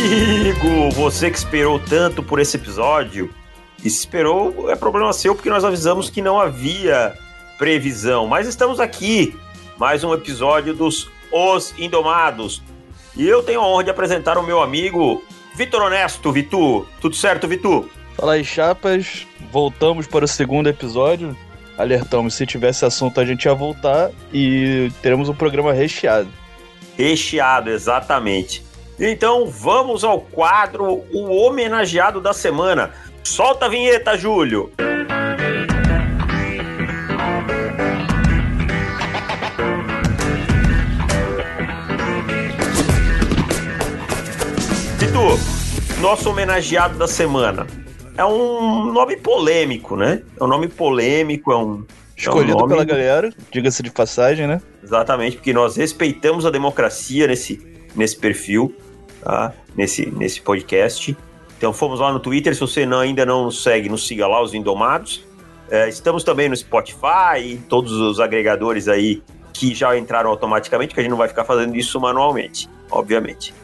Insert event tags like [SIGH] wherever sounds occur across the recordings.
amigo! Você que esperou tanto por esse episódio, e se esperou é problema seu, porque nós avisamos que não havia previsão. Mas estamos aqui, mais um episódio dos Os Indomados. E eu tenho a honra de apresentar o meu amigo Vitor Honesto. Vitor, tudo certo, Vitor? Fala aí, chapas. Voltamos para o segundo episódio. Alertamos, se tivesse assunto a gente ia voltar e teremos um programa recheado. Recheado, exatamente. Então vamos ao quadro O Homenageado da Semana. Solta a vinheta, Júlio! Vitor, nosso homenageado da semana. É um nome polêmico, né? É um nome polêmico, é um. Escolhido é um nome... pela galera, diga-se de passagem, né? Exatamente, porque nós respeitamos a democracia nesse, nesse perfil, tá? nesse, nesse podcast. Então fomos lá no Twitter, se você não, ainda não nos segue, nos siga lá, os Indomados. É, estamos também no Spotify, todos os agregadores aí que já entraram automaticamente, que a gente não vai ficar fazendo isso manualmente, obviamente.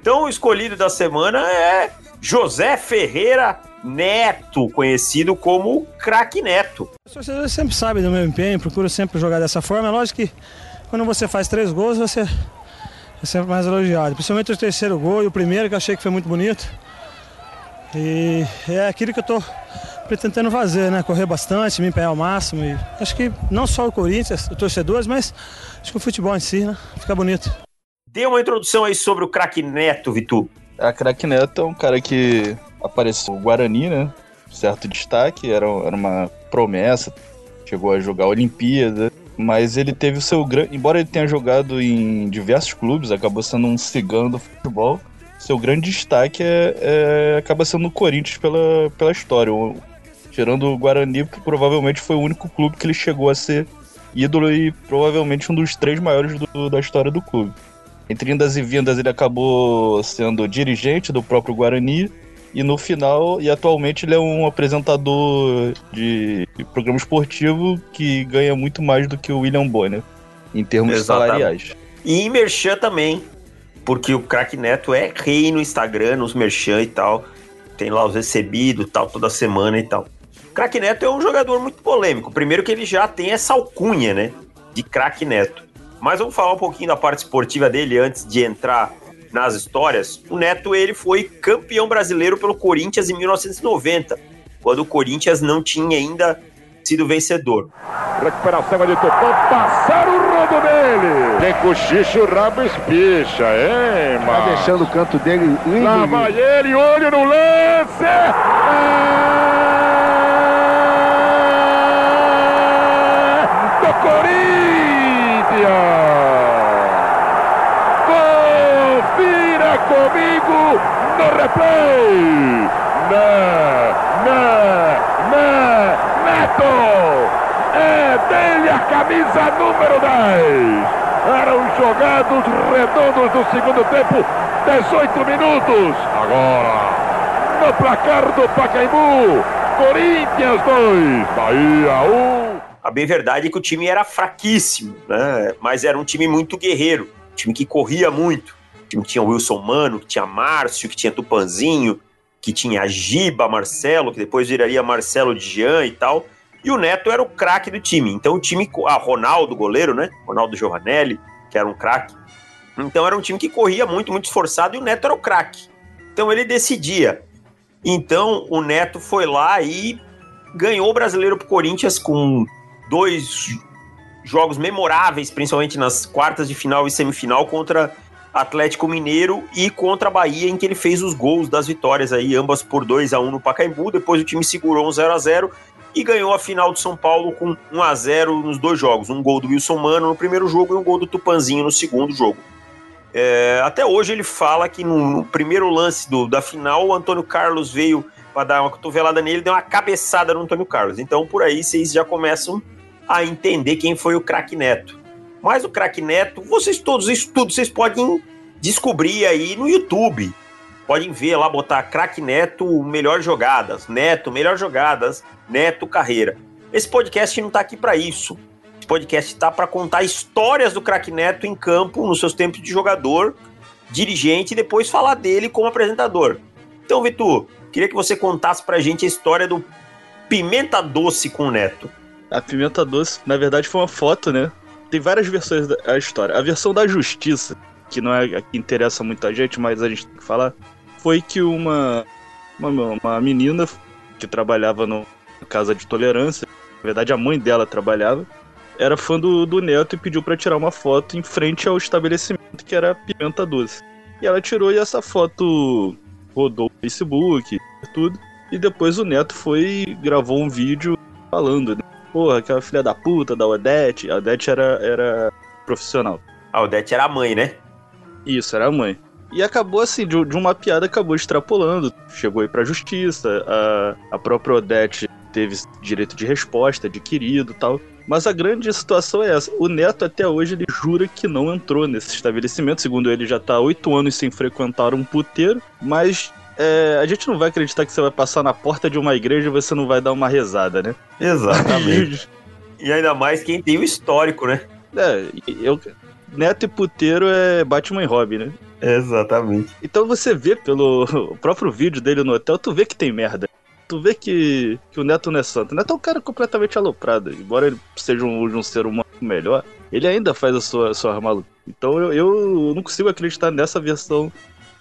Então o escolhido da semana é José Ferreira Neto, conhecido como Craque Neto. Os torcedores sempre sabem do meu empenho, procuro sempre jogar dessa forma. É lógico que quando você faz três gols, você é sempre mais elogiado. Principalmente o terceiro gol e o primeiro, que eu achei que foi muito bonito. E é aquilo que eu estou pretendendo fazer, né? Correr bastante, me empenhar ao máximo. E acho que não só o Corinthians, os torcedores, mas acho que o futebol em si, né? Fica bonito. Dê uma introdução aí sobre o Craque Neto, Vitu. A Craque Neto é um cara que apareceu no Guarani, né? Certo destaque, era, era uma promessa, chegou a jogar a Olimpíada, mas ele teve o seu grande. Embora ele tenha jogado em diversos clubes, acabou sendo um cigano do futebol. Seu grande destaque é, é acaba sendo o Corinthians pela, pela história. Tirando o Guarani, provavelmente foi o único clube que ele chegou a ser ídolo e provavelmente um dos três maiores do, da história do clube. Entre indas e vindas, ele acabou sendo dirigente do próprio Guarani e no final, e atualmente ele é um apresentador de programa esportivo que ganha muito mais do que o William Bonner, em termos Exatamente. salariais. E em Merchan também, porque o Crack Neto é rei no Instagram, nos Merchan e tal, tem lá os recebidos tal, toda semana e tal. Crack Neto é um jogador muito polêmico, primeiro que ele já tem essa alcunha, né, de Crack Neto. Mas vamos falar um pouquinho da parte esportiva dele antes de entrar nas histórias. O Neto ele foi campeão brasileiro pelo Corinthians em 1990, quando o Corinthians não tinha ainda sido vencedor. Recuperação ali, tocou, passaram o rodo dele. Tem cochicho, o rabo espicha, hein, mano? Tá deixando o canto dele. Lá vai ele, olho no lance. É... Do Corinthians. Confira comigo no replay. Não, não, não. Neto! É dele a camisa número 10. Eram jogados redondos do segundo tempo, 18 minutos. Agora, no placar do Pacaembu, Corinthians 2, Bahia 1. A bem verdade é que o time era fraquíssimo, né? mas era um time muito guerreiro, um time que corria muito. Tinha Wilson Mano, que tinha Márcio, que tinha Tupanzinho, que tinha Giba, Marcelo, que depois viraria Marcelo Dian e tal. E o Neto era o craque do time. Então o time, a Ronaldo, goleiro, né? Ronaldo Giovanelli, que era um craque. Então era um time que corria muito, muito esforçado e o Neto era o craque. Então ele decidia. Então o Neto foi lá e ganhou o brasileiro pro Corinthians com dois jogos memoráveis, principalmente nas quartas de final e semifinal contra Atlético Mineiro e contra a Bahia, em que ele fez os gols das vitórias aí, ambas por 2 a 1 no Pacaembu. Depois o time segurou um 0 a 0 e ganhou a final do São Paulo com 1 a 0 nos dois jogos. Um gol do Wilson Mano no primeiro jogo e um gol do Tupanzinho no segundo jogo. É, até hoje ele fala que no, no primeiro lance do, da final, o Antônio Carlos veio para dar uma cotovelada nele, deu uma cabeçada no Antônio Carlos. Então por aí vocês já começam a entender quem foi o craque Neto. Mas o craque Neto, vocês todos isso tudo vocês podem descobrir aí no YouTube. Podem ver lá, botar craque Neto, melhor jogadas, Neto, melhor jogadas, Neto carreira. Esse podcast não está aqui para isso. Esse podcast está para contar histórias do craque Neto em campo, nos seus tempos de jogador, dirigente e depois falar dele como apresentador. Então, Vitor, queria que você contasse pra gente a história do Pimenta Doce com o Neto. A Pimenta Doce, na verdade, foi uma foto, né? Tem várias versões da história. A versão da Justiça, que não é a que interessa muita gente, mas a gente tem que falar, foi que uma, uma, uma menina que trabalhava no Casa de Tolerância, na verdade a mãe dela trabalhava, era fã do, do Neto e pediu para tirar uma foto em frente ao estabelecimento que era Pimenta Doce. E ela tirou e essa foto rodou no Facebook, tudo. E depois o Neto foi gravou um vídeo falando, né? Porra, aquela filha da puta da Odete. A Odete era, era profissional. A Odete era a mãe, né? Isso, era a mãe. E acabou assim, de, de uma piada acabou extrapolando. Chegou aí pra justiça, a, a própria Odete teve direito de resposta, adquirido tal. Mas a grande situação é essa. O Neto até hoje ele jura que não entrou nesse estabelecimento. Segundo ele, já tá oito anos sem frequentar um puteiro. Mas é, a gente não vai acreditar que você vai passar na porta de uma igreja e você não vai dar uma rezada, né? Exatamente. [LAUGHS] e ainda mais quem tem o histórico, né? É, eu, Neto e puteiro é Batman e Robin, né? Exatamente. Então você vê pelo [LAUGHS] próprio vídeo dele no hotel, tu vê que tem merda. Tu vê que, que o Neto não é santo. O Neto é um cara completamente aloprado. Embora ele seja um, um ser humano melhor, ele ainda faz a sua, sua maluca. Então eu, eu não consigo acreditar nessa versão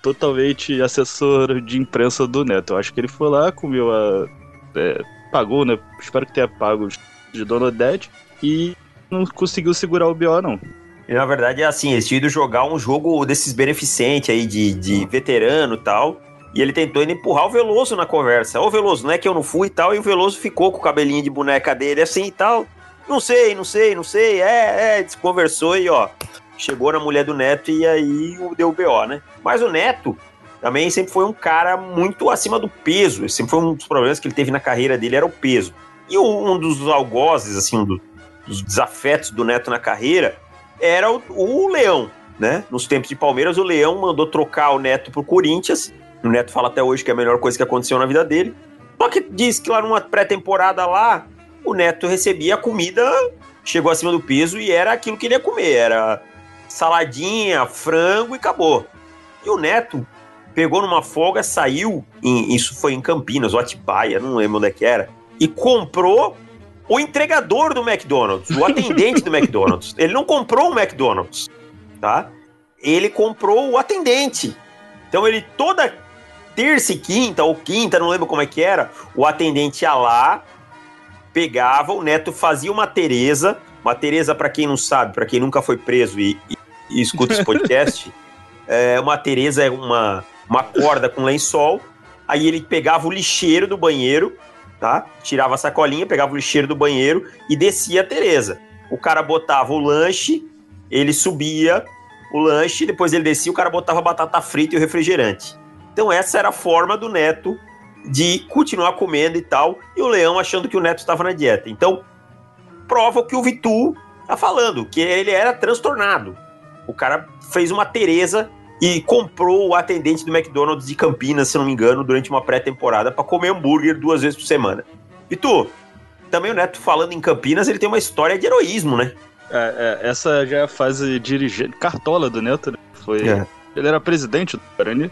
totalmente assessor de imprensa do Neto. Eu acho que ele foi lá, comeu a. É, pagou, né? Espero que tenha pago de Dona Odete e não conseguiu segurar o BO, não. E na verdade é assim, eles tinham ido jogar um jogo desses beneficentes aí de, de veterano e tal. E ele tentou empurrar o Veloso na conversa. Ô Veloso, não é que eu não fui e tal. E o Veloso ficou com o cabelinho de boneca dele assim e tal. Não sei, não sei, não sei. É, é, desconversou e ó. Chegou na mulher do Neto e aí deu o BO, né? Mas o Neto também sempre foi um cara muito acima do peso. Sempre foi um dos problemas que ele teve na carreira dele, era o peso. E um dos algozes, assim, um dos desafetos do Neto na carreira era o, o Leão, né? Nos tempos de Palmeiras, o Leão mandou trocar o Neto pro Corinthians. O Neto fala até hoje que é a melhor coisa que aconteceu na vida dele. Só que diz que lá numa pré-temporada lá, o Neto recebia comida, chegou acima do peso e era aquilo que ele ia comer. Era saladinha, frango e acabou. E o Neto pegou numa folga, saiu, em, isso foi em Campinas, ou Atibaia, não lembro onde é que era, e comprou o entregador do McDonald's, o atendente do [LAUGHS] McDonald's. Ele não comprou o McDonald's, tá? Ele comprou o atendente. Então ele toda terça e quinta ou quinta, não lembro como é que era, o atendente ia lá, pegava, o Neto fazia uma Tereza, uma Tereza para quem não sabe, para quem nunca foi preso e, e, e escuta esse podcast, [LAUGHS] é, uma Tereza é uma uma corda com lençol, aí ele pegava o lixeiro do banheiro, tá? Tirava a sacolinha, pegava o lixeiro do banheiro e descia a Tereza. O cara botava o lanche, ele subia o lanche, depois ele descia, o cara botava batata frita e o refrigerante. Então essa era a forma do Neto de continuar comendo e tal, e o Leão achando que o Neto estava na dieta. Então, prova o que o Vitu tá falando, que ele era transtornado. O cara fez uma Tereza e comprou o atendente do McDonald's de Campinas, se não me engano, durante uma pré-temporada para comer hambúrguer duas vezes por semana. E tu, também o Neto falando em Campinas, ele tem uma história de heroísmo, né? É, é, essa já é a fase dirigente, cartola do Neto, né? Foi, é. Ele era presidente do Guarani.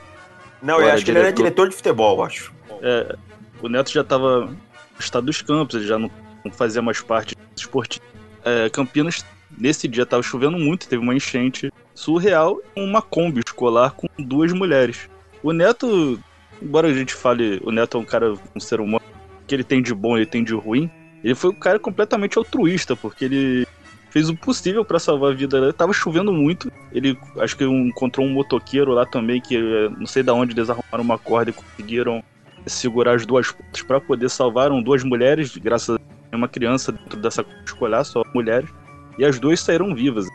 Não, eu acho que ele era diretor de futebol, acho. É, o Neto já estava no estado dos campos, ele já não, não fazia mais parte do esporte. É, Campinas, nesse dia, estava chovendo muito, teve uma enchente surreal uma Kombi escolar com duas mulheres. O Neto, embora a gente fale, o Neto é um cara, um ser humano, que ele tem de bom, ele tem de ruim, ele foi um cara completamente altruísta, porque ele fez o possível para salvar a vida dela. Tava chovendo muito. Ele acho que encontrou um motoqueiro lá também que eh, não sei da onde eles arrumaram uma corda e conseguiram segurar as duas pontas para poder salvar duas mulheres, graças a uma criança dentro dessa escolar, só mulheres, e as duas saíram vivas.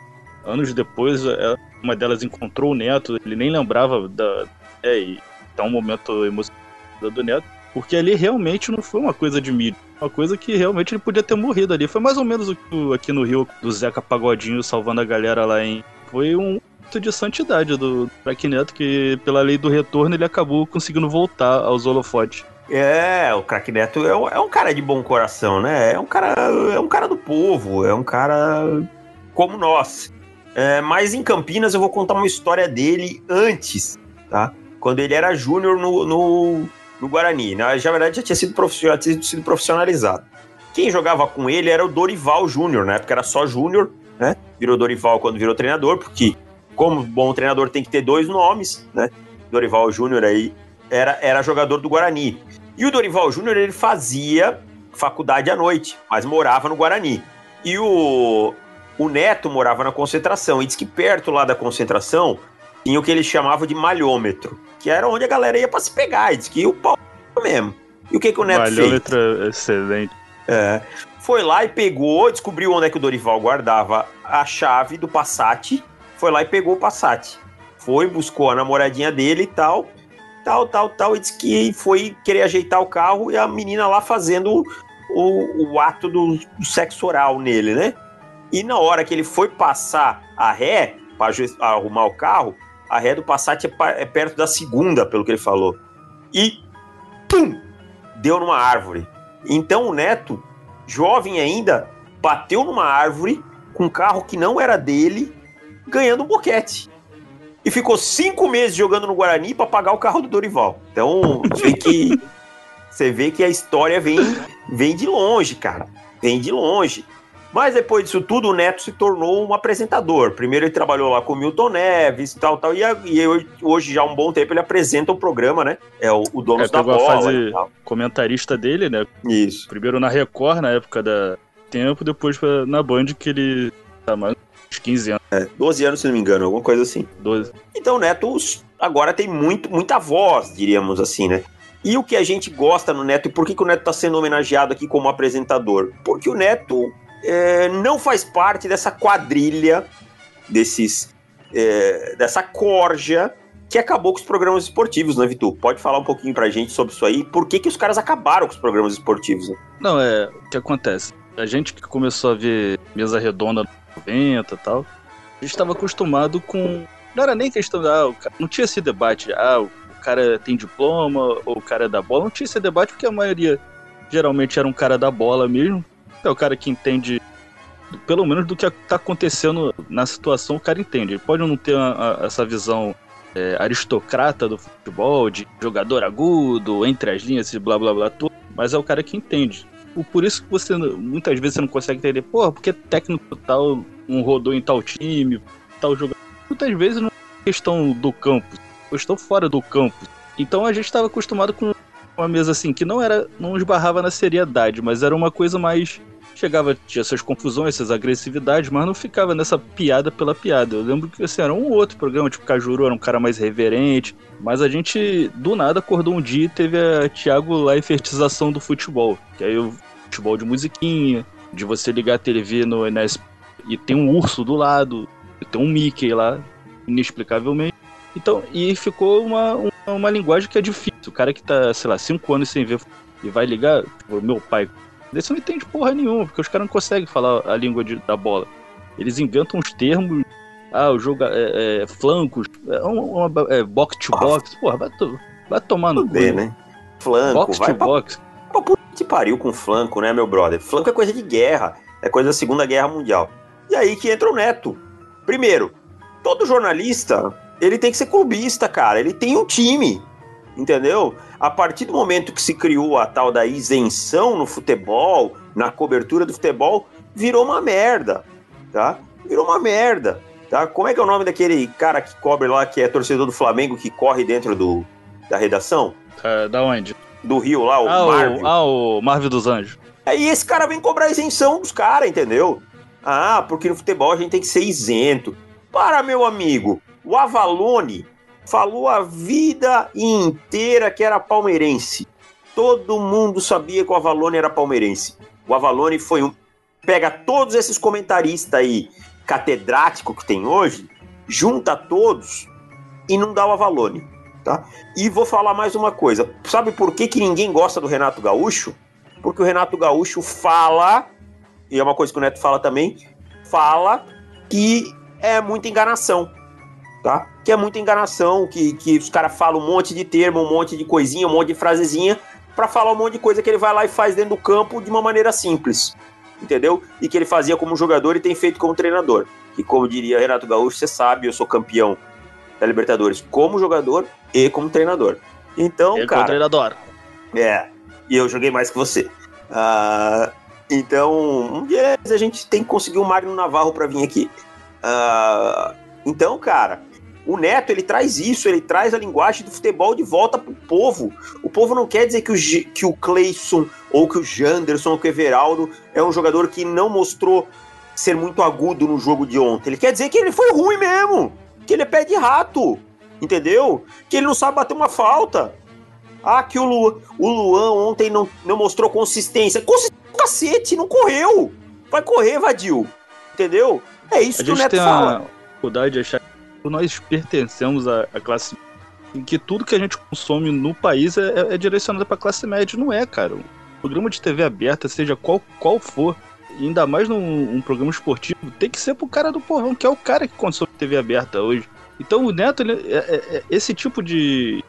Anos depois, é, uma delas encontrou o neto, ele nem lembrava da. É, e tá um momento emocionante do neto, porque ali realmente não foi uma coisa de mídia, uma coisa que realmente ele podia ter morrido ali. Foi mais ou menos o que aqui no Rio do Zeca Pagodinho salvando a galera lá em. Foi um ato de santidade do Crack Neto, que pela lei do retorno ele acabou conseguindo voltar aos holofotes. É, o Crack Neto é um, é um, cara de bom coração, né? É um cara, é um cara do povo, é um cara como nós. É, mas em Campinas eu vou contar uma história dele antes, tá? Quando ele era júnior no, no, no, Guarani. Na né? verdade, já tinha sido, já tinha sido profissionalizado. Quem jogava com ele era o Dorival Júnior, na época era só Júnior, né? Virou Dorival quando virou treinador, porque como bom treinador tem que ter dois nomes, né? Dorival Júnior aí era, era jogador do Guarani. E o Dorival Júnior ele fazia faculdade à noite, mas morava no Guarani. E o, o Neto morava na concentração. E diz que perto lá da concentração tinha o que ele chamava de malhômetro, que era onde a galera ia para se pegar. E diz que o pau mesmo. E o que, que o Neto malhômetro fez? Malhômetro é excelente. É, foi lá e pegou, descobriu onde é que o Dorival guardava a chave do Passat. Foi lá e pegou o Passat. Foi, buscou a namoradinha dele e tal tal, tal, tal, e disse que foi querer ajeitar o carro e a menina lá fazendo o, o ato do, do sexo oral nele, né? E na hora que ele foi passar a ré para arrumar o carro, a ré do Passat é, é, perto da segunda, pelo que ele falou. E pum, deu numa árvore. Então o Neto, jovem ainda, bateu numa árvore com um carro que não era dele, ganhando um boquete e ficou cinco meses jogando no Guarani para pagar o carro do Dorival. Então, você vê que, [LAUGHS] você vê que a história vem, vem de longe, cara. Vem de longe. Mas depois disso tudo, o Neto se tornou um apresentador. Primeiro ele trabalhou lá com o Milton Neves e tal, tal. E, e hoje, já há um bom tempo, ele apresenta o programa, né? É o, o dono é, da bola. A fase comentarista dele, né? Isso. Primeiro na Record, na época da Tempo, depois na Band, que ele tá mais uns 15 anos. É, 12 anos, se não me engano, alguma coisa assim. 12. Então o Neto agora tem muito, muita voz, diríamos assim, né? E o que a gente gosta no Neto, e por que, que o Neto está sendo homenageado aqui como apresentador? Porque o Neto é, não faz parte dessa quadrilha, desses, é, dessa corja que acabou com os programas esportivos, né, Vitor? Pode falar um pouquinho pra gente sobre isso aí? Por que, que os caras acabaram com os programas esportivos? Né? Não, é. O que acontece? A gente que começou a ver mesa redonda 90 e tal, a gente estava acostumado com. Não era nem questão. Ah, não tinha esse debate. Ah, o cara tem diploma ou o cara é da bola. Não tinha esse debate porque a maioria geralmente era um cara da bola mesmo. É o cara que entende, pelo menos, do que está acontecendo na situação, o cara entende. Ele pode não ter a, essa visão é, aristocrata do futebol, de jogador agudo, entre as linhas e blá blá blá, tudo, mas é o cara que entende por isso que você muitas vezes você não consegue entender, porra, porque técnico tal não rodou em tal time, tal jogador. Muitas vezes não é questão do campo, questão fora do campo. Então a gente estava acostumado com uma mesa assim que não era, não esbarrava na seriedade, mas era uma coisa mais chegava, tinha essas confusões, essas agressividades, mas não ficava nessa piada pela piada. Eu lembro que assim, era um outro programa, tipo Cajuru era um cara mais reverente, mas a gente do nada acordou um dia e teve a Thiago Leifertização do futebol, que aí o futebol de musiquinha, de você ligar a TV no, na, e tem um urso do lado, tem um Mickey lá, inexplicavelmente. Então, e ficou uma, uma, uma, linguagem que é difícil. O cara que tá, sei lá, cinco anos sem ver e vai ligar, tipo, meu pai, desse não entende porra nenhuma, porque os caras não conseguem falar a língua de, da bola. Eles inventam uns termos, ah, o jogo é, é flancos, é, uma, é box to box, porra, vai, to, vai tomar no cu. né? Flanco, box vai to pra... box Pra puta que pariu com flanco, né, meu brother? Flanco é coisa de guerra, é coisa da Segunda Guerra Mundial. E aí que entra o Neto. Primeiro, todo jornalista, ele tem que ser clubista, cara. Ele tem um time, entendeu? A partir do momento que se criou a tal da isenção no futebol, na cobertura do futebol, virou uma merda, tá? Virou uma merda, tá? Como é que é o nome daquele cara que cobre lá, que é torcedor do Flamengo, que corre dentro do, da redação? Uh, da onde? Do Rio lá, o ah, Marvel. O, ah, o Marvel dos Anjos. Aí esse cara vem cobrar isenção dos caras, entendeu? Ah, porque no futebol a gente tem que ser isento. Para, meu amigo, o Avalone falou a vida inteira que era palmeirense. Todo mundo sabia que o Avalone era palmeirense. O Avalone foi um. Pega todos esses comentaristas aí, catedrático que tem hoje, junta todos e não dá o Avalone. Tá? E vou falar mais uma coisa. Sabe por que, que ninguém gosta do Renato Gaúcho? Porque o Renato Gaúcho fala, e é uma coisa que o Neto fala também, fala que é muita enganação. Tá? Que é muita enganação, que, que os caras falam um monte de termo, um monte de coisinha, um monte de frasezinha, para falar um monte de coisa que ele vai lá e faz dentro do campo de uma maneira simples. Entendeu? E que ele fazia como jogador e tem feito como treinador. que, como diria Renato Gaúcho, você sabe, eu sou campeão da Libertadores como jogador e como treinador. Então, Ele cara. como treinador. É, e eu joguei mais que você. Ah, então, um dia a gente tem que conseguir um Magno Navarro para vir aqui. Ah, então, cara, o Neto ele traz isso, ele traz a linguagem do futebol de volta pro povo. O povo não quer dizer que o, que o Cleison ou que o Janderson ou que o Everaldo é um jogador que não mostrou ser muito agudo no jogo de ontem. Ele quer dizer que ele foi ruim mesmo, que ele é pé de rato, entendeu? Que ele não sabe bater uma falta. Ah, que o, Lu, o Luan ontem não, não mostrou consistência. Consistência cacete, não correu. Vai correr, Vadil. Entendeu? É isso A que o Neto tem fala. a dificuldade de achar que nós pertencemos à, à classe em que tudo que a gente consome no país é, é- é direcionado para classe média. Não é, cara. Um programa de TV aberta, seja qual, qual for, ainda mais num um programa esportivo, tem que ser pro cara do povão, que é o cara que consome TV aberta hoje. Então o Neto, ele, é- é- é- esse tipo de,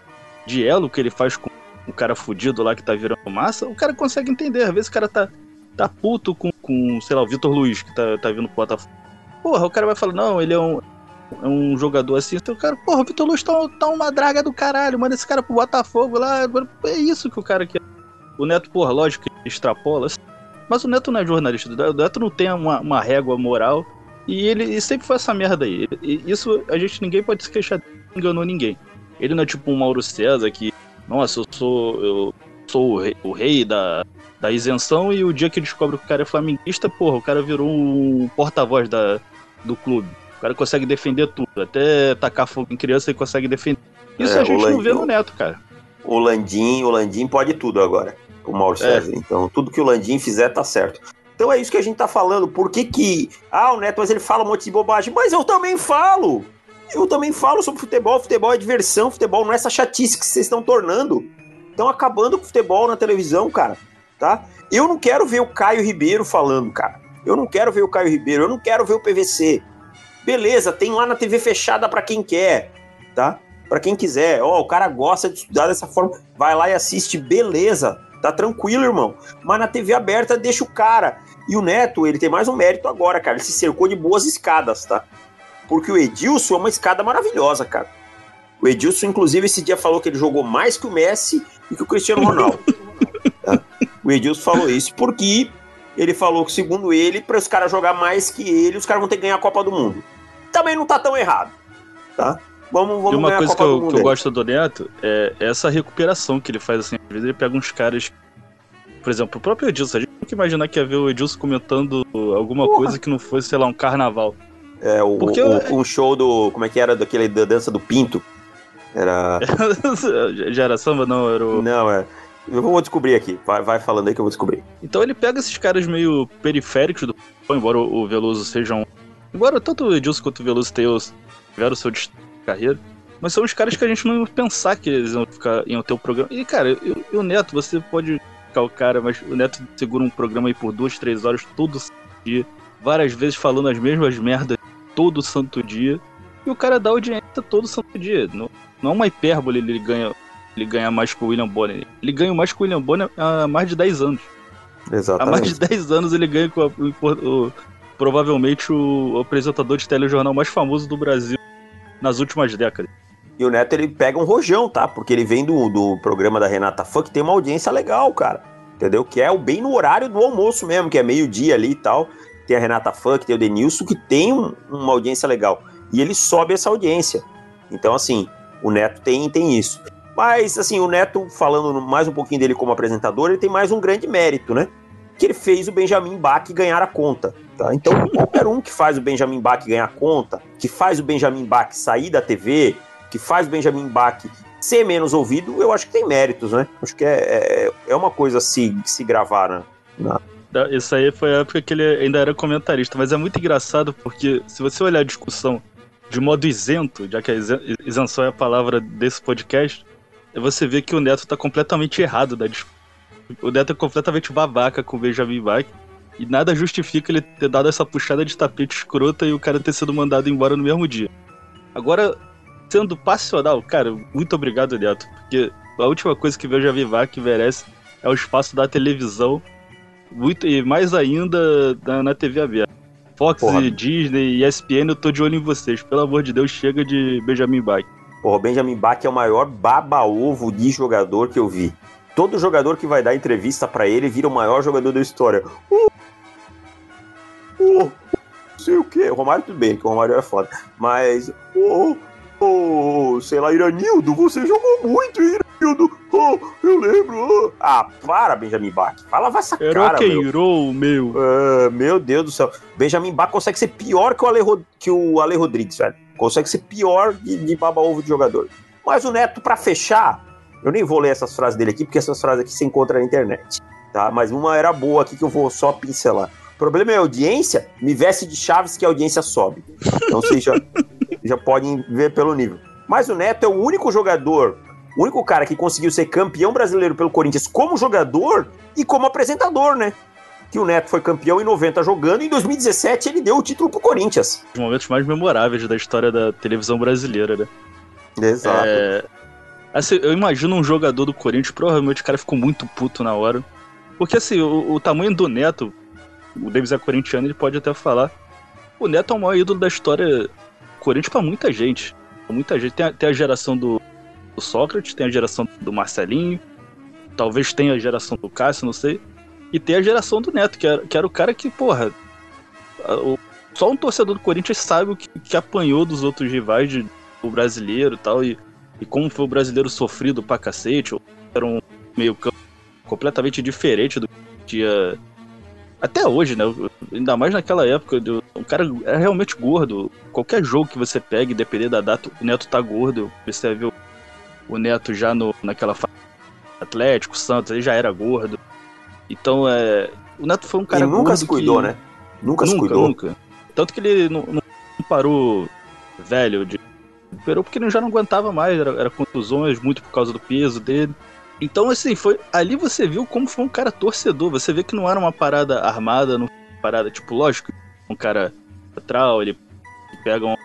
de elo que ele faz com o cara fudido lá que tá virando massa, o cara consegue entender. Às vezes o cara tá, tá puto com, com, sei lá, o Vitor Luiz, que tá, tá vindo pro Botafogo. Porra, o cara vai falar, não, ele é um, é um jogador assim. Então o cara, porra, o Vitor Luiz tá, tá uma draga do caralho, manda esse cara pro Botafogo lá. É isso que o cara quer. O Neto, porra, lógico extrapola. assim. Mas o Neto não é jornalista, o Neto não tem uma, uma régua moral. E ele e sempre foi essa merda aí. E isso a gente ninguém pode se queixar, não enganou ninguém. Ele não é tipo um Mauro César que, nossa, eu sou, eu sou o rei, o rei da, da isenção e o dia que descobre que o cara é flamenguista, porra, o cara virou um porta-voz da, do clube. O cara consegue defender tudo, até tacar fogo em criança ele consegue defender. Isso É, a gente o não vê Landim- no Neto, cara. O Landim, o Landim pode tudo agora. O Mauro É. César. Então, tudo que o Landim fizer tá certo. Então é isso que a gente tá falando. Por que que... Ah, o Neto, mas ele fala um monte de bobagem. Mas eu também falo. Eu também falo sobre futebol. Futebol é diversão. Futebol não é essa chatice que vocês estão tornando. Estão acabando com o futebol na televisão, cara. Tá? Eu não quero ver o Caio Ribeiro falando, cara. Eu não quero ver o Caio Ribeiro. Eu não quero ver o PVC. Beleza, tem lá na TV fechada pra quem quer, tá? Pra quem quiser. Ó, o cara gosta de estudar dessa forma. Vai lá e assiste. Beleza. Tá tranquilo, irmão. Mas na TV aberta deixa o cara. E o Neto, ele tem mais um mérito agora, cara. Ele se cercou de boas escadas, tá? Porque o Edilson é uma escada maravilhosa, cara. O Edilson, inclusive, esse dia falou que ele jogou mais que o Messi e que o Cristiano Ronaldo. [LAUGHS] tá? O Edilson falou isso porque ele falou que, segundo ele, para os caras jogar mais que ele, os caras vão ter que ganhar a Copa do Mundo. Também não tá tão errado, tá? Vamos, vamos E uma coisa que eu, que eu gosto do Neto é essa recuperação que ele faz assim. Às vezes ele pega uns caras. Por exemplo, o próprio Edilson. A gente nunca imaginar que ia ver o Edilson comentando alguma Porra. coisa que não fosse, sei lá, um carnaval. É, o, Porque o- eu- um show do. Como é que era? Daquele da dança do Pinto. Era. [LAUGHS] Já era samba? Não, era o. Não, é. Eu vou descobrir aqui. Vai, vai falando aí que eu vou descobrir. Então ele pega esses caras meio periféricos do embora o Veloso seja um. Embora tanto o Edilson quanto o Veloso tenham, tiveram o seu destaque carreira, mas são os caras que a gente não ia pensar que eles iam, ficar, iam ter o programa. E, cara, eu- e o Neto, você pode ficar o cara, mas o Neto segura um programa aí por duas, três horas todo santo dia, várias vezes falando as mesmas merdas todo santo dia, e o cara dá audiência todo santo dia. Não, não é uma hipérbole ele ganha, ele ganha mais que o William Bonner. Ele ganha mais que o William Bonner há mais de 10 anos. Há mais Exatamente. de 10 anos ele ganha com a- o- o- provavelmente o apresentador de telejornal mais famoso do Brasil nas últimas décadas. E o Neto ele pega um rojão, tá? Porque ele vem do, do programa da Renata que tem uma audiência legal, cara. Entendeu? Que é o bem no horário do almoço mesmo, que é meio-dia ali e tal. Tem a Renata que tem o Denilson, que tem um- uma audiência legal. E ele sobe essa audiência. Então, assim, o Neto tem, tem isso. Mas, assim, o Neto, falando mais um pouquinho dele como apresentador, ele tem mais um grande mérito, né? Que ele fez o Benjamin Bach ganhar a conta. Tá? Então, qualquer um que faz o Benjamin Bach ganhar a conta, que faz o Benjamin Bach sair da TV, que faz o Benjamin Bach ser menos ouvido, eu acho que tem méritos, né? Acho que é, é, é uma coisa a se, se gravar, né? Da- Isso aí foi a época que ele ainda era comentarista, mas é muito engraçado porque se você olhar a discussão de modo isento, já que a isen- isenção é a palavra desse podcast, você vê que o Neto tá completamente errado da discussão. O Neto é completamente babaca com o Benjamin Bach. E nada justifica ele ter dado essa puxada de tapete escrota e o cara ter sido mandado embora no mesmo dia. Agora, sendo passional, cara, muito obrigado, Neto, porque a última coisa que o Benjamin Bach merece é o espaço da televisão, muito, e mais ainda na, na TV aberta. Fox, Porra. Disney e ESPN, eu tô de olho em vocês. Pelo amor de Deus, chega de Benjamin Bach. Porra, o Benjamin Bach é o maior baba-ovo de jogador que eu vi. Todo jogador que vai dar entrevista para ele vira o maior jogador da história. Uh, uh, sei o quê. O Romário tudo bem, que o Romário é foda. Mas, oh, oh, sei lá, Iranildo, você jogou muito, Iranildo. Oh, eu lembro. Oh. Ah, para, Benjamin Bach. Fala, essa Era cara, meu. meu. Uh, meu Deus do céu. Benjamin Bach consegue ser pior que o Ale, que o Ale Rodrigues, velho. Consegue ser pior de, de baba-ovo de jogador. Mas o Neto, para fechar, eu nem vou ler essas frases dele aqui, porque essas frases aqui se encontram na internet. Tá? Mas uma era boa aqui que eu vou só pincelar. O problema é a audiência, me veste de chaves que a audiência sobe. Então vocês já, [LAUGHS] já podem ver pelo nível. Mas o Neto é o único jogador, o único cara que conseguiu ser campeão brasileiro pelo Corinthians como jogador e como apresentador, né? Que o Neto foi campeão em 90 jogando, e em 2017 ele deu o título pro Corinthians. Os momentos mais memoráveis da história da televisão brasileira, né? Exato. É... Assim, eu imagino um jogador do Corinthians, provavelmente o cara ficou muito puto na hora. Porque assim, o, o tamanho do Neto, o Davis é corintiano, ele pode até falar. O Neto é o maior ídolo da história Corinthians pra muita gente. Muita gente. Tem a, tem a geração do, do, Sócrates, tem a geração do Marcelinho, talvez tenha a geração do Cássio, não sei. E tem a geração do Neto, que era, que era o cara que, porra. O, só um torcedor do Corinthians sabe o que, que apanhou dos outros rivais de, do brasileiro e tal. E, e como foi o brasileiro sofrido pra cacete. Era um meio campo completamente diferente do que tinha até hoje, né? Ainda mais naquela época, o cara é realmente gordo. Qualquer jogo que você pegue, dependendo da data, o Neto tá gordo. Você viu o Neto já no, naquela fase Atlético, Santos, ele já era gordo. Então, é. O Neto foi um cara. E nunca se cuidou, que... né? Nunca, nunca se cuidou. Nunca. Tanto que ele não, não parou velho de. Parou porque ele já não aguentava mais, era, era contusões, muito por causa do peso dele. Então, assim, foi. Ali você viu como foi um cara torcedor. Você vê que não era uma parada armada, não uma parada, tipo, lógico, um cara teatral, ele pega um,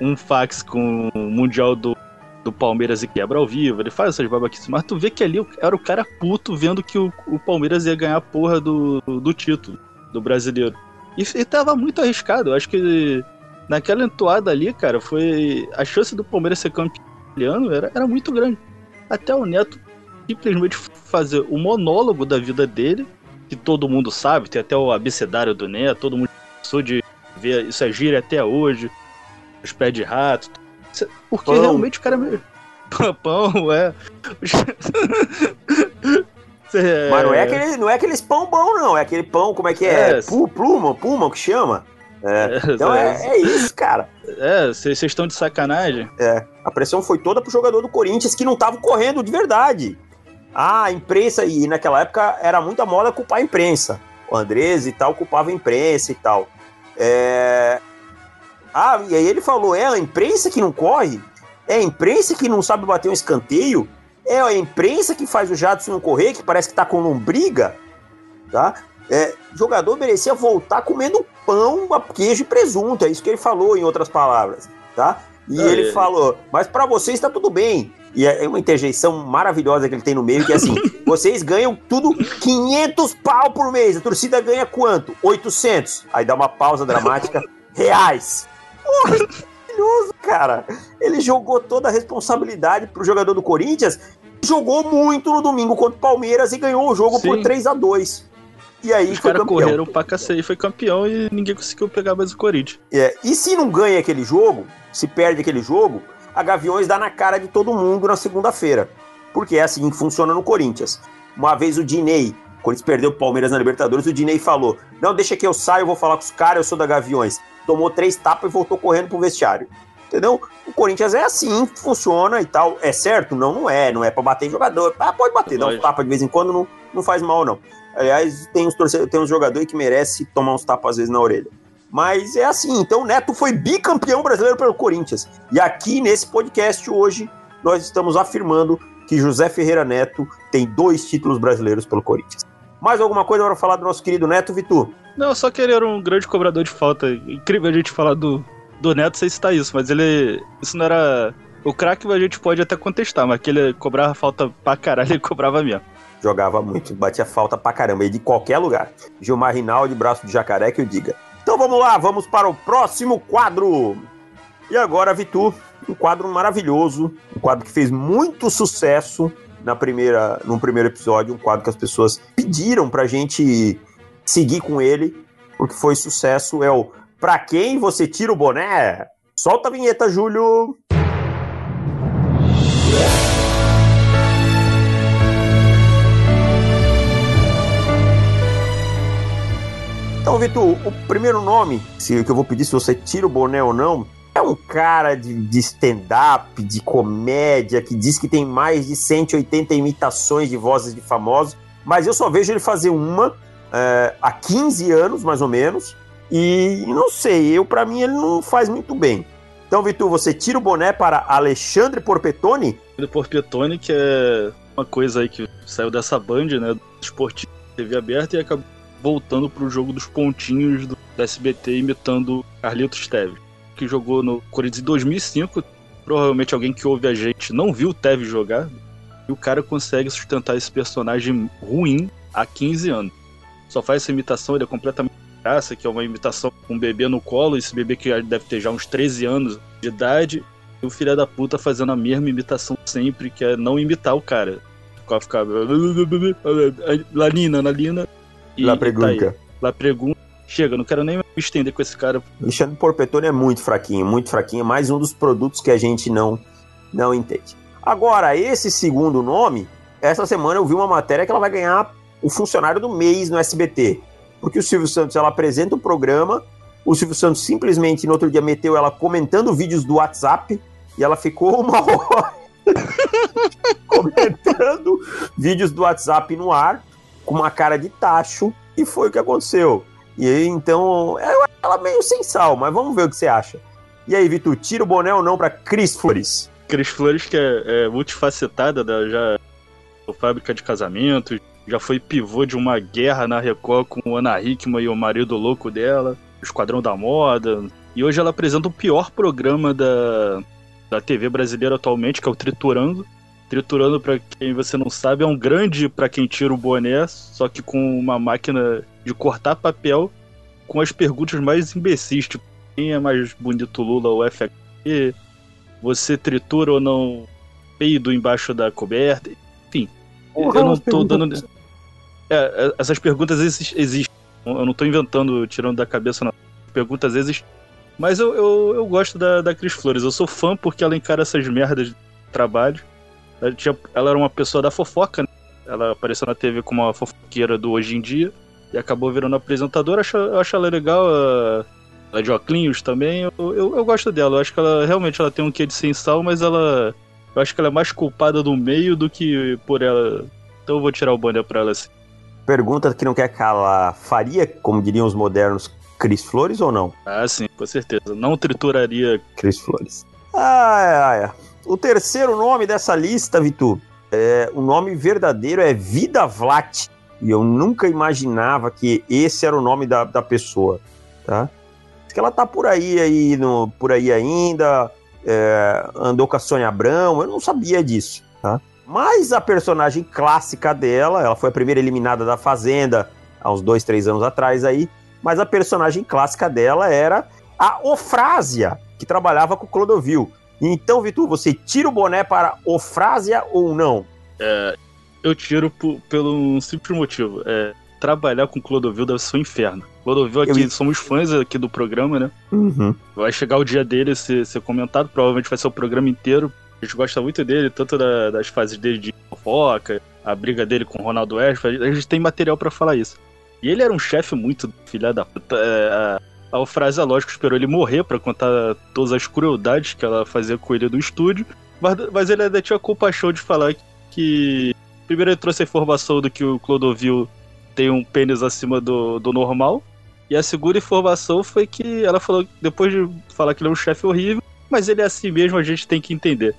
[LAUGHS] um fax com o Mundial do, do Palmeiras e quebra ao vivo, ele faz essas babaquices, mas tu vê que ali era o cara puto vendo que o, o Palmeiras ia ganhar a porra do, do título do brasileiro. E, e tava muito arriscado. Eu acho que naquela entoada ali, cara, foi. A chance do Palmeiras ser campeão era, era muito grande. Até o Neto simplesmente fazer o monólogo da vida dele, que todo mundo sabe, tem até o abecedário do Neto, todo mundo passou de ver isso é gíria até hoje, os pés de rato, porque pão. realmente o cara é [LAUGHS] pão, é. [LAUGHS] Mas não é, aquele, não é aqueles pão bom, não. É aquele pão, como é que é? é pluma, puma, que chama? É. Então é, é, isso, cara. É, vocês estão de sacanagem. É. A pressão foi toda pro jogador do Corinthians que não tava correndo de verdade. Ah, a imprensa, e naquela época era muita moda culpar a imprensa. O Andrés e tal culpava a imprensa e tal. É... Ah, e aí ele falou: é a imprensa que não corre? É a imprensa que não sabe bater um escanteio? É a imprensa que faz o Jadson não correr, que parece que tá com lombriga? Tá? É, jogador merecia voltar comendo pão, queijo e presunto. É isso que ele falou, em outras palavras. Tá? E é, ele falou: Mas para vocês está tudo bem. E é uma interjeição maravilhosa que ele tem no meio, que é assim: [LAUGHS] vocês ganham tudo 500 pau por mês. A torcida ganha quanto? 800. Aí dá uma pausa dramática: [LAUGHS] reais. Porra, maravilhoso, cara. Ele jogou toda a responsabilidade pro jogador do Corinthians. Jogou muito no domingo contra o Palmeiras e ganhou o jogo Sim. por 3 a 2 e aí Os caras correram pra cacete, foi campeão e ninguém conseguiu pegar mais o Corinthians. É, e se não ganha aquele jogo, se perde aquele jogo, a Gaviões dá na cara de todo mundo na segunda-feira. Porque é assim que funciona no Corinthians. Uma vez o Dinei, quando eles perdeu o Palmeiras na Libertadores, o Dinei falou: Não, deixa que eu saio, eu vou falar com os caras, eu sou da Gaviões. Tomou três tapas e voltou correndo pro vestiário. Entendeu? O Corinthians é assim, funciona e tal. É certo? Não, não é. Não é pra bater em jogador. Ah, pode bater, dá um tapa de vez em quando, não, não faz mal, não. Aliás, tem uns, torcedores, tem uns jogadores que merecem tomar uns tapas às vezes na orelha. Mas é assim, então o Neto foi bicampeão brasileiro pelo Corinthians. E aqui nesse podcast hoje nós estamos afirmando que José Ferreira Neto tem dois títulos brasileiros pelo Corinthians. Mais alguma coisa para falar do nosso querido Neto, Vitor? Não, só que ele era um grande cobrador de falta. Incrível a gente falar do, do Neto sem citar isso, mas ele. Isso não era. O craque a gente pode até contestar, mas que ele cobrava falta pra caralho, ele cobrava mesmo. Jogava muito, batia falta pra caramba, e de qualquer lugar. Gilmar Rinaldi, braço de jacaré, que eu diga. Então vamos lá, vamos para o próximo quadro. E agora, Vitu, um quadro maravilhoso, um quadro que fez muito sucesso na primeira, no primeiro episódio, um quadro que as pessoas pediram pra gente seguir com ele, porque foi sucesso, é o Pra quem você tira o boné? Solta a vinheta, Júlio! Então, Vitor, o primeiro nome que eu vou pedir se você tira o boné ou não é um cara de, de stand-up, de comédia, que diz que tem mais de 180 imitações de vozes de famosos, mas eu só vejo ele fazer uma é, há 15 anos, mais ou menos, e não sei, eu para mim ele não faz muito bem. Então, Vitor, você tira o boné para Alexandre Porpetone? Porpetone, que é uma coisa aí que saiu dessa band, né, esportivo, TV aberta e acabou voltando pro jogo dos pontinhos do SBT imitando Carlitos Teves, que jogou no Corinthians em 2005. Provavelmente alguém que ouve a gente não viu o jogar. E o cara consegue sustentar esse personagem ruim há 15 anos. Só faz essa imitação, ele é completamente graça, que é uma imitação com um bebê no colo, esse bebê que deve ter já uns 13 anos de idade, e o filho da puta fazendo a mesma imitação sempre, que é não imitar o cara. Ficar, [LAUGHS] Lanina, Lanina, e La Pregunta. Tá La Pregunta. Chega, não quero nem me estender com esse cara. Alexandre Porpetone é muito fraquinho, muito fraquinho. Mais um dos produtos que a gente não, não entende. Agora, esse segundo nome, essa semana eu vi uma matéria que ela vai ganhar o funcionário do mês no SBT. Porque o Silvio Santos, ela apresenta o programa, o Silvio Santos simplesmente no outro dia meteu ela comentando vídeos do WhatsApp e ela ficou uma [LAUGHS] hora [LAUGHS] comentando vídeos do WhatsApp no ar com uma cara de tacho, e foi o que aconteceu. E aí, então, é ela meio sem sal, mas vamos ver o que você acha. E aí, Vitor, tira o boné ou não para Cris Flores? Cris Flores, que é, é multifacetada, né? já fábrica de casamento, já foi pivô de uma guerra na Record com Ana Hickman e o marido louco dela, o Esquadrão da Moda. E hoje ela apresenta o pior programa da, da TV brasileira atualmente, que é o Triturando, Triturando, para quem você não sabe, é um grande para quem tira o boné, só que com uma máquina de cortar papel com as perguntas mais imbecis, tipo, quem é mais bonito, Lula ou FHP? Você tritura ou não peido embaixo da coberta? Enfim, Porra, eu não tô dando... É, é, essas perguntas existem. Eu não tô inventando, tirando da cabeça, não. Perguntas existem. Mas eu, eu, eu gosto da, da Cris Flores. Eu sou fã porque ela encara essas merdas de trabalho. Ela, tinha, ela era uma pessoa da fofoca, né? Ela apareceu na TV como uma fofoqueira do Hoje em Dia e acabou virando apresentadora. Acho, eu acho ela legal. Ela é de óculos também. Eu, eu, eu, gosto dela. Eu acho que ela realmente ela tem um quê de sensal, mas ela. Eu acho que ela é mais culpada do meio do que por ela. Então eu vou tirar o boné pra ela assim. Pergunta que não quer calar. Faria, como diriam os modernos, Cris Flores ou não? Ah, sim, com certeza. Não trituraria. Cris Flores. Ah, é, é. O terceiro nome dessa lista, Vitor, é, o nome verdadeiro é Vida Vlat. E eu nunca imaginava que esse era o nome da, da pessoa, tá? que ela tá por aí, aí no, por aí ainda, é, andou com a Sônia Abrão, eu não sabia disso, tá? Mas a personagem clássica dela, ela foi a primeira eliminada da Fazenda há uns dois, três anos atrás aí, mas a personagem clássica dela era a Ofrásia, que trabalhava com o Clodovil. Então, Vitor, você tira o boné para Ofrásia ou não? É, eu tiro pelo um simples motivo. É, trabalhar com Clodovil deve ser um inferno. Clodovil aqui, eu... somos fãs aqui do programa, né? Uhum. Vai chegar o dia dele ser, ser comentado, provavelmente vai ser o programa inteiro. A gente gosta muito dele, tanto da, das fases dele de fofoca, a briga dele com o Ronaldo Esper, a gente tem material para falar isso. E ele era um chefe muito filha da puta. É, a frase, lógico, esperou ele morrer para contar todas as crueldades que ela fazia com ele do estúdio. Mas, mas ele ainda tinha compaixão de falar que. Primeiro ele trouxe a informação do que o Clodovil tem um pênis acima do, do normal. E a segunda informação foi que ela falou, depois de falar que ele é um chefe horrível, mas ele é assim mesmo, a gente tem que entender.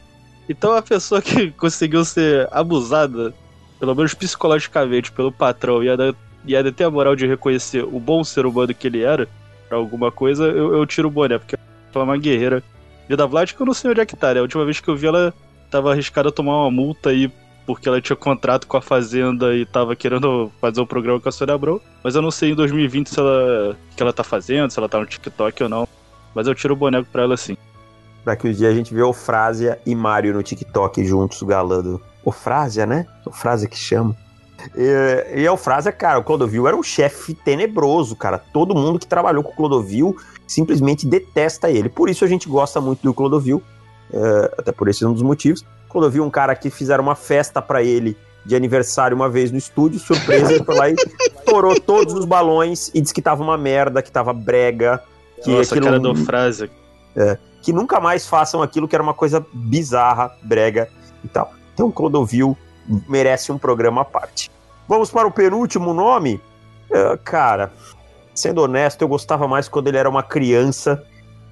Então a pessoa que [LAUGHS] conseguiu ser abusada, pelo menos psicologicamente, pelo patrão e ainda, e ainda a moral de reconhecer o bom ser humano que ele era, pra alguma coisa, eu, eu tiro o boné, porque ela é uma guerreira. E da Vlad, que eu não sei onde é que tá, né? A última vez que eu vi ela tava arriscada a tomar uma multa aí porque ela tinha contrato com a Fazenda e tava querendo fazer o um programa com a Sônia Abrão. Mas eu não sei em 2020 se ela, que ela tá fazendo, se ela tá no TikTok ou não. Mas eu tiro o boneco pra ela sim. Daqui uns dias a gente vê o Frásia e Mário no TikTok juntos galando. O Frásia, né? O Frásia que chama. E, e é o Frásia, cara, o Clodovil era um chefe tenebroso, cara. Todo mundo que trabalhou com o Clodovil simplesmente detesta ele. Por isso a gente gosta muito do Clodovil. É, até por esse é um dos motivos. Clodovil, um cara que fizeram uma festa para ele de aniversário uma vez no estúdio, surpresa, ele foi lá e [LAUGHS] estourou todos os balões e disse que tava uma merda, que tava brega. Que Nossa, aquilo, cara do Frase. É, que nunca mais façam aquilo que era uma coisa bizarra, brega e tal. Então, Clodovil merece um programa à parte. Vamos para o penúltimo nome? Uh, cara, sendo honesto, eu gostava mais quando ele era uma criança,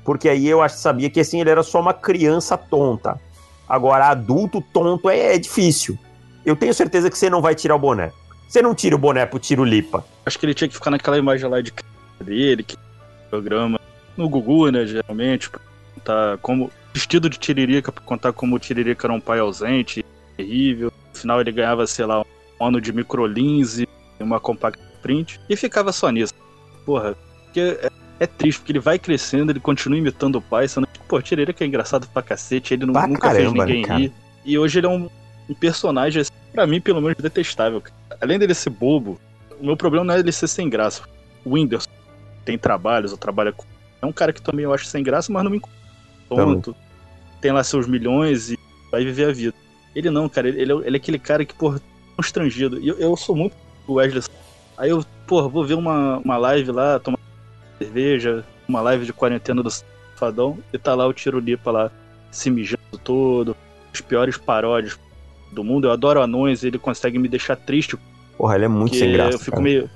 porque aí eu sabia que assim ele era só uma criança tonta. Agora, adulto tonto é, é difícil. Eu tenho certeza que você não vai tirar o boné. Você não tira o boné pro tiro lipa. Acho que ele tinha que ficar naquela imagem lá de dele, que programa no Gugu, né, geralmente, pra contar como vestido de tiririca pra contar como o tiririca era um pai ausente, terrível. Final ele ganhava, sei lá, um ano de microlins e uma compact print e ficava só nisso. Porra, porque é, é, triste, porque ele vai crescendo, ele continua imitando o pai, sendo que, pô, Tiririca é engraçado pra cacete, ele pra nunca caramba, fez ninguém né, rir. E hoje ele é um, um personagem, assim, pra mim, pelo menos, detestável. Além dele ser bobo, o meu problema não é ele ser sem graça. O Whindersson tem trabalhos, ou trabalha com. É um cara que também eu acho sem graça, mas não me tonto. Tem lá seus milhões e vai viver a vida. Ele não, cara, ele, ele, é, é aquele cara que, porra, constrangido. E eu, eu sou muito o Wesley. Aí eu, porra, vou ver uma, uma live lá, tomar cerveja, uma live de quarentena do Fadão, e tá lá o Tiro Lipa lá, se mijando todo, os piores paródias do mundo. Eu adoro anões, ele consegue me deixar triste. Porra, ele é muito sem graça. Eu fico cara. meio,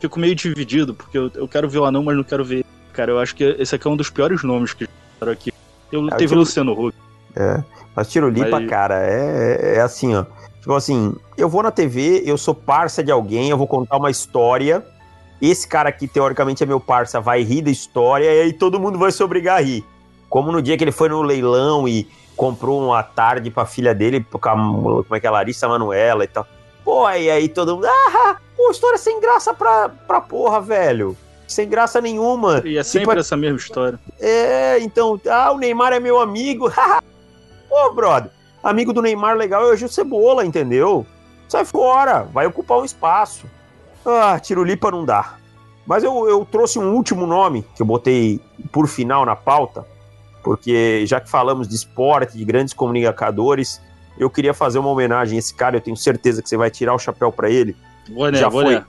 fico meio dividido, porque eu, eu quero ver o anão, mas não quero ver. Cara, eu acho que esse aqui é um dos piores nomes que fizeram aqui. Eu é, teve o Luciano Huck. É, mas Tiro Lipa, mas... cara, é, é assim, ó. Tipo assim, eu vou na TV, eu sou parça de alguém, eu vou contar uma história. Esse cara aqui, teoricamente, é meu parça, vai rir da história e aí todo mundo vai se obrigar a rir. Como no dia que ele foi no leilão e comprou uma tarde pra filha dele, como é que é, Larissa Manuela e tal. Pô, e aí todo mundo, ah, pô, história sem graça pra, pra porra, velho. Sem graça nenhuma. E é sempre tipo, essa mesma história. É, então, ah, o Neymar é meu amigo. [LAUGHS] Pô, brother amigo do Neymar legal é o Gil Cebola, entendeu? Sai fora, vai ocupar um espaço. Ah, Tirulipa não dá. Mas eu, eu trouxe um último nome que eu botei por final na pauta, porque já que falamos de esporte, de grandes comunicadores, eu queria fazer uma homenagem a esse cara. Eu tenho certeza que você vai tirar o chapéu para ele. Boné, já boné. Foi...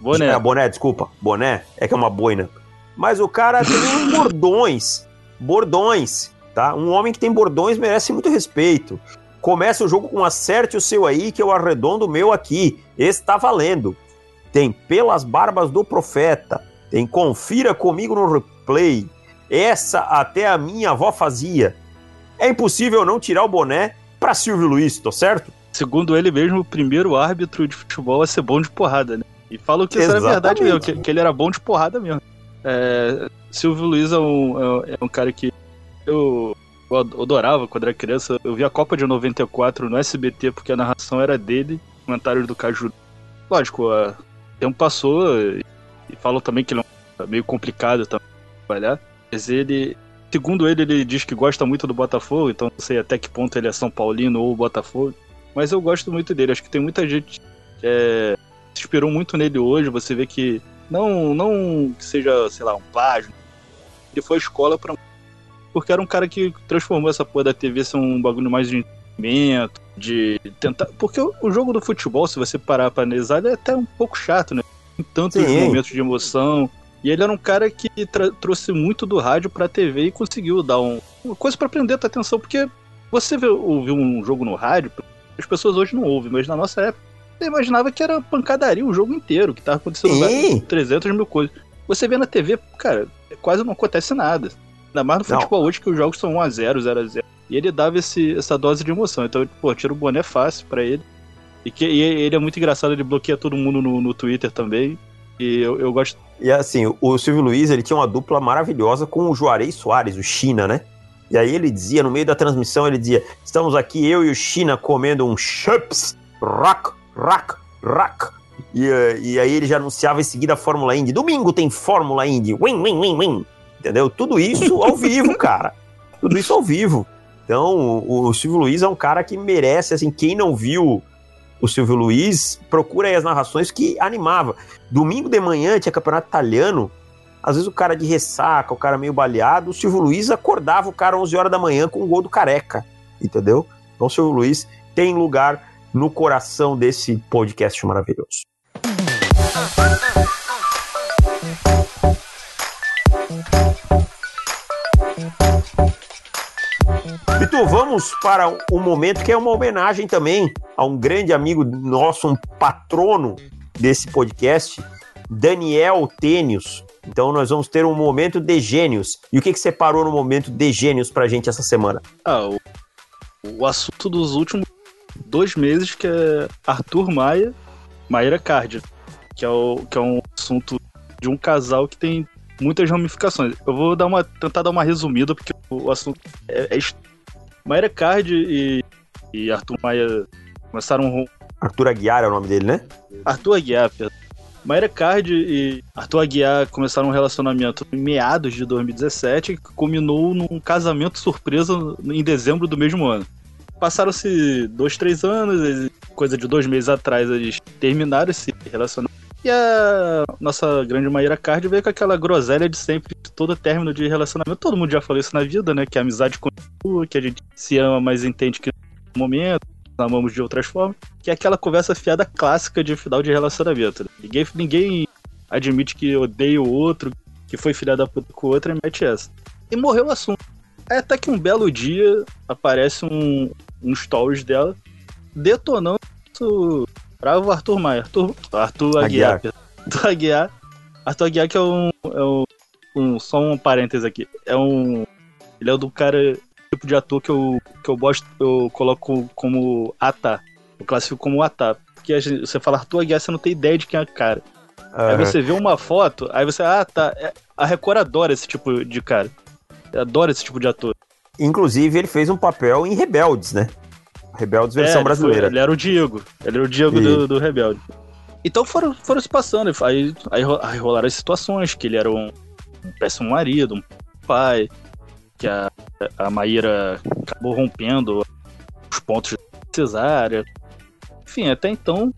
Boné. É, boné, desculpa. Boné é que é uma boina. Mas o cara tem bordões. Bordões tá? Um homem que tem bordões merece muito respeito. Começa o jogo com acerte o seu aí, que eu arredondo o meu aqui. Esse tá valendo. Tem pelas barbas do profeta. Tem confira comigo no replay. Essa até a minha avó fazia. É impossível não tirar o boné para Silvio Luiz, tô certo? Segundo ele mesmo, o primeiro árbitro de futebol a ser bom de porrada, né? E falam que isso era verdade mesmo, que, que, ele era bom de porrada mesmo. É, Silvio Luiz é um, é um cara que eu, eu adorava quando era criança. Eu vi a Copa de 94 no SBT porque a narração era dele, comentários do Caju. Lógico, o tempo passou e, e também que ele é meio complicado também trabalhar. Mas ele, segundo ele, ele diz que gosta muito do Botafogo, então não sei até que ponto ele é São Paulino ou Botafogo. Mas eu gosto muito dele. Acho que tem muita gente é, se inspirou muito nele hoje. Você vê que não, não que seja, sei lá, um plágio. Ele foi à escola para porque era um cara que transformou essa porra da TV ser um bagulho mais de entretenimento, de tentar. Porque o, jogo do futebol, se você parar pra analisar, ele é até um pouco chato, né? Tem tantos Sim. momentos de emoção. E ele era um cara que trouxe muito do rádio pra TV e conseguiu dar um, uma coisa para prender a tua atenção, porque você vê, ouviu um jogo no rádio, as pessoas hoje não ouvem, mas na nossa época, você imaginava que era pancadaria o jogo inteiro, que tava acontecendo Sim. 300 mil coisas. Você vê na TV, cara, quase não acontece nada. Ainda mais no futebol não. hoje que os jogos são 1x0, 0x0. E ele dava esse, essa dose de emoção. Então, pô, tira o boné fácil para ele. E, que, e ele é muito engraçado, ele bloqueia todo mundo no, no Twitter também. E eu, eu gosto. E assim, o Silvio Luiz, ele tinha uma dupla maravilhosa com o Juarez Soares, o China, né? E aí ele dizia, no meio da transmissão, ele dizia: Estamos aqui, eu e o China, comendo um chips, rock, rock, rock. E, eh, e aí ele já anunciava em seguida a Fórmula Indy. Domingo tem Fórmula Indy. Win, win, win, win. Entendeu? Tudo isso ao vivo, cara. Tudo isso ao vivo. Então, o, o Silvio Luiz é um cara que merece, assim, quem não viu o Silvio Luiz, procura aí as narrações que animava. Domingo de manhã tinha campeonato italiano, às vezes o cara de ressaca, o cara meio baleado, o Silvio Luiz acordava o cara 11 horas da manhã com o gol do Careca, entendeu? Então o Silvio Luiz tem lugar no coração desse podcast maravilhoso. Vitor, vamos para um momento que é uma homenagem também a um grande amigo nosso, um patrono desse podcast, Daniel Tênios. Então nós vamos ter um momento de gênios. E o que, que separou no momento de gênios pra gente essa semana? Ah, o, o assunto dos últimos dois meses, que é Arthur Maia, Maíra Card, que é, o, que é um assunto de um casal que tem muitas ramificações. Eu vou dar uma, tentar dar uma resumida, porque o assunto é, é Mayra Card e, e Arthur Maia começaram. Arthur Aguiar é o nome dele, né? Arthur Aguiar, Mayra Card e Arthur Aguiar começaram um relacionamento em meados de 2017 que culminou num casamento surpresa em dezembro do mesmo ano. Passaram-se dois, três anos, coisa de dois meses atrás eles terminaram esse relacionamento. E a nossa grande Maíra Card veio com aquela groselha de sempre, de todo término de relacionamento. Todo mundo já falou isso na vida, né? Que a amizade continua, que a gente se ama, mas entende que no momento, amamos de outras formas. Que é aquela conversa fiada clássica de final de relacionamento. Né? Ninguém, ninguém admite que odeia o outro, que foi filha da puta com o outro e mete essa. E morreu o assunto. Aí até que um belo dia aparece um, um stories dela detonando Bravo Arthur Maia. Arthur, Arthur Aguiar. Aguiar. Arthur Aguiar. Arthur Aguiar que é um, é um, um. Só um parênteses aqui. É um. Ele é o do cara. Tipo de ator que eu, que eu gosto, eu coloco como Ata. Eu classifico como Ata. Porque você fala Arthur Aguiar, você não tem ideia de quem é o cara. Uhum. Aí você vê uma foto, aí você, ah, tá. É, a Record adora esse tipo de cara. Adora esse tipo de ator. Inclusive, ele fez um papel em Rebeldes, né? Rebeldes versão é, brasileira. Foi, ele era o Diego. Ele era o Diego do, do Rebelde. Então foram, foram se passando. Aí, aí, aí rolaram as situações, que ele era um, um péssimo marido, um pai, que a, a Maíra acabou rompendo os pontos de cesárea. Enfim, até então,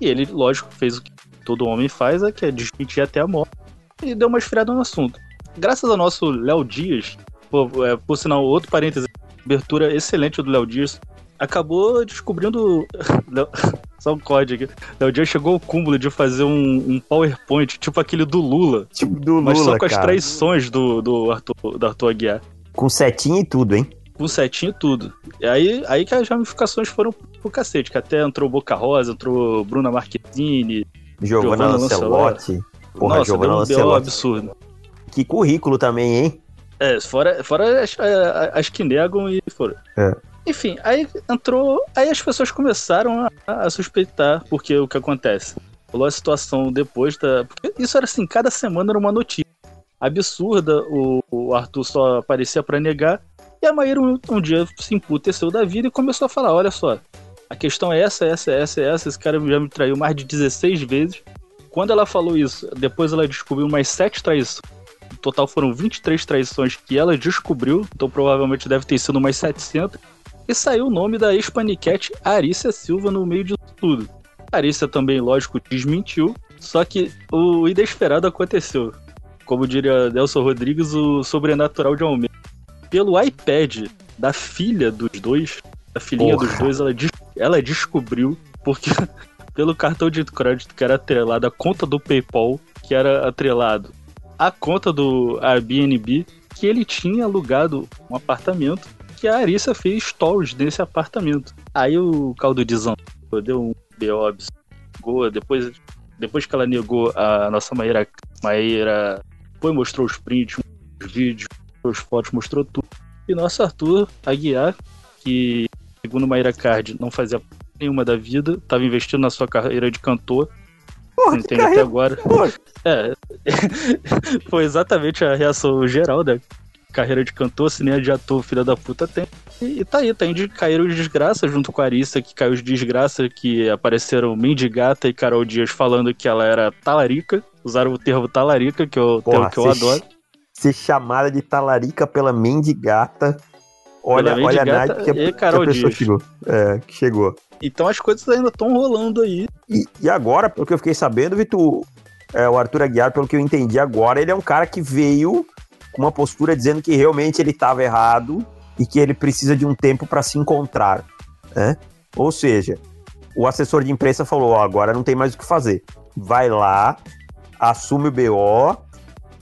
e ele, lógico, fez o que todo homem faz, é que é desmentir até a morte. E deu uma esfriada no assunto. Graças ao nosso Léo Dias, por, é, por sinal, outro parênteses, abertura excelente do Léo Dias, acabou descobrindo. [LAUGHS] Só um código aqui. O dia chegou ao cúmulo de fazer um, um, PowerPoint, tipo aquele do Lula. Tipo do Lula. Mas só com cara. as traições do, do, Arthur, do Arthur Aguiar. Com setinha e tudo, hein? Com setinha e tudo. E aí, aí que as ramificações foram pro cacete, que até entrou Boca Rosa, entrou Bruna Marquezine, Giovanna Lancelotti. Porra, Nossa, Giovanna Lancelotti. Um absurdo. Que currículo também, hein? É, fora, fora as, as, as que negam e foram. É. Enfim, aí entrou. Aí as pessoas começaram a, a suspeitar, porque o que acontece? Rolou a situação depois da. Porque isso era assim, cada semana era uma notícia absurda, o, o Arthur só aparecia para negar, e a Maíra um, um, dia se emputeceu da vida e começou a falar: olha só, a questão é essa, essa, essa, essa, esse cara já me traiu mais de 16 vezes. Quando ela falou isso, depois ela descobriu mais 7 traições. No total foram 23 traições que ela descobriu, então provavelmente deve ter sido mais 700 e saiu o nome da ex-paniquete Arícia Silva no meio de tudo. Arícia também, lógico, desmentiu, só que o inesperado aconteceu. Como diria Nelson Rodrigues, o sobrenatural de Almeida. Pelo iPad da filha dos dois, a filhinha Porra. dos dois, ela, ela descobriu, porque [LAUGHS] pelo cartão de crédito que era atrelado à conta do PayPal, que era atrelado à conta do Airbnb, que ele tinha alugado um apartamento que a Arissa fez stories nesse apartamento. Aí o caldo de deu um B.O. depois, depois que ela negou a nossa Maíra, Maíra foi mostrou os prints, os vídeos, as fotos, mostrou tudo. E nosso Arthur Aguiar, que segundo Maíra Card não fazia nenhuma da vida, estava investindo na sua carreira de cantor. Porra, entende até agora. Porra. É, [LAUGHS] foi exatamente a reação geral, né? Carreira de cantor, se nem de ator, filha da puta tem. E, e tá aí, tá de caíram de desgraça junto com a Arissa, que caiu de desgraça, que apareceram Mendigata e Carol Dias falando que ela era talarica. Usaram o termo talarica, que eu, Porra, termo que eu adoro. Ser chamada de talarica pela mendigata. Olha, pela olha mendigata a Night que, a, Carol que a pessoa Dias. chegou. É, que chegou. Então as coisas ainda estão rolando aí. E, e, agora, pelo que eu fiquei sabendo, Vitor, é, o Arthur Aguiar, pelo que eu entendi agora, ele é um cara que veio uma postura dizendo que realmente ele estava errado e que ele precisa de um tempo para se encontrar. Né? Ou seja, o assessor de imprensa falou: oh, agora não tem mais o que fazer. Vai lá, assume o BO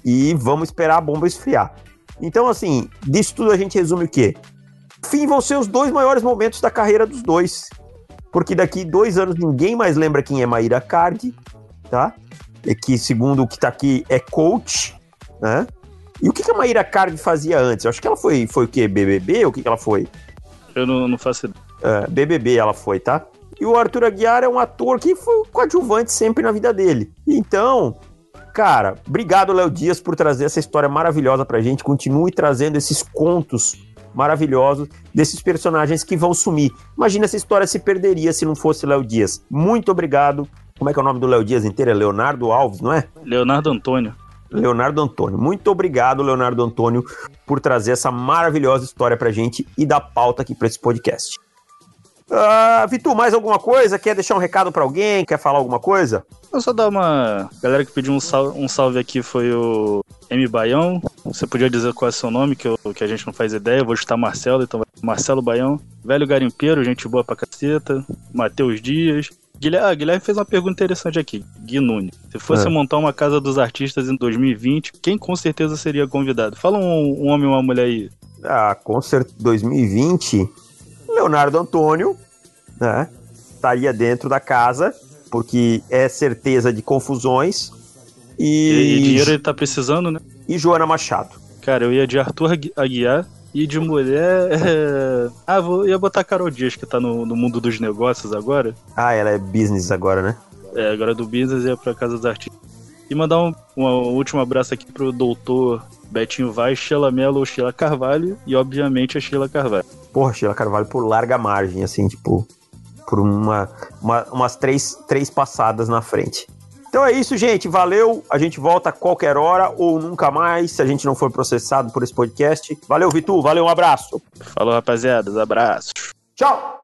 e vamos esperar a bomba esfriar. Então, assim, disso tudo a gente resume o quê? Fim vão ser os dois maiores momentos da carreira dos dois. Porque daqui dois anos ninguém mais lembra quem é Maíra Cardi, tá? que segundo o que tá aqui é coach, né? E o que, que a Maíra Card fazia antes? Eu acho que ela foi, foi o quê? BBB? O que, que ela foi? Eu não, não faço ideia. É, BBB ela foi, tá? E o Arthur Aguiar é um ator que foi coadjuvante sempre na vida dele. Então, cara, obrigado, Léo Dias, por trazer essa história maravilhosa pra gente. Continue trazendo esses contos maravilhosos desses personagens que vão sumir. Imagina essa história se perderia se não fosse Léo Dias. Muito obrigado. Como é que é o nome do Léo Dias inteiro? É Leonardo Alves, não é? Leonardo Antônio. Leonardo Antônio. Muito obrigado, Leonardo Antônio, por trazer essa maravilhosa história pra gente e dar pauta aqui pra esse podcast. Uh, Vitor, mais alguma coisa? Quer deixar um recado para alguém? Quer falar alguma coisa? Eu só dar uma. A galera que pediu um salve, um salve aqui foi o M. Baião. Você podia dizer qual é o seu nome, que, eu, que a gente não faz ideia. Eu vou chutar Marcelo, então Marcelo Baião. Velho Garimpeiro, gente boa pra caceta. Matheus Dias. Guilherme, ah, Guilherme fez uma pergunta interessante aqui. Gui Nunes. Se fosse é. montar uma casa dos artistas em 2020, quem com certeza seria convidado? Fala um, um homem e uma mulher aí. Ah, com certeza. 2020, Leonardo Antônio, né? Estaria dentro da casa, porque é certeza de confusões. E, e dinheiro ele tá precisando, né? E Joana Machado. Cara, eu ia de Arthur Aguiar, e de mulher. É... Ah, vou, ia botar a Carol Dias, que tá no, no mundo dos negócios agora. Ah, ela é business agora, né? É, agora é do business e é pra Casa dos Artistas. E mandar um, um, último abraço aqui pro doutor Betinho Vaz, Sheila Mello Sheila Carvalho. E, obviamente, a Sheila Carvalho. Porra, Sheila Carvalho por larga margem, assim, tipo. Por uma, uma umas três, três passadas na frente. Então é isso, gente. Valeu. A gente volta a qualquer hora ou nunca mais, se a gente não for processado por esse podcast. Valeu, Vitu. Valeu, um abraço. Falou, rapaziada. Abraços. Tchau.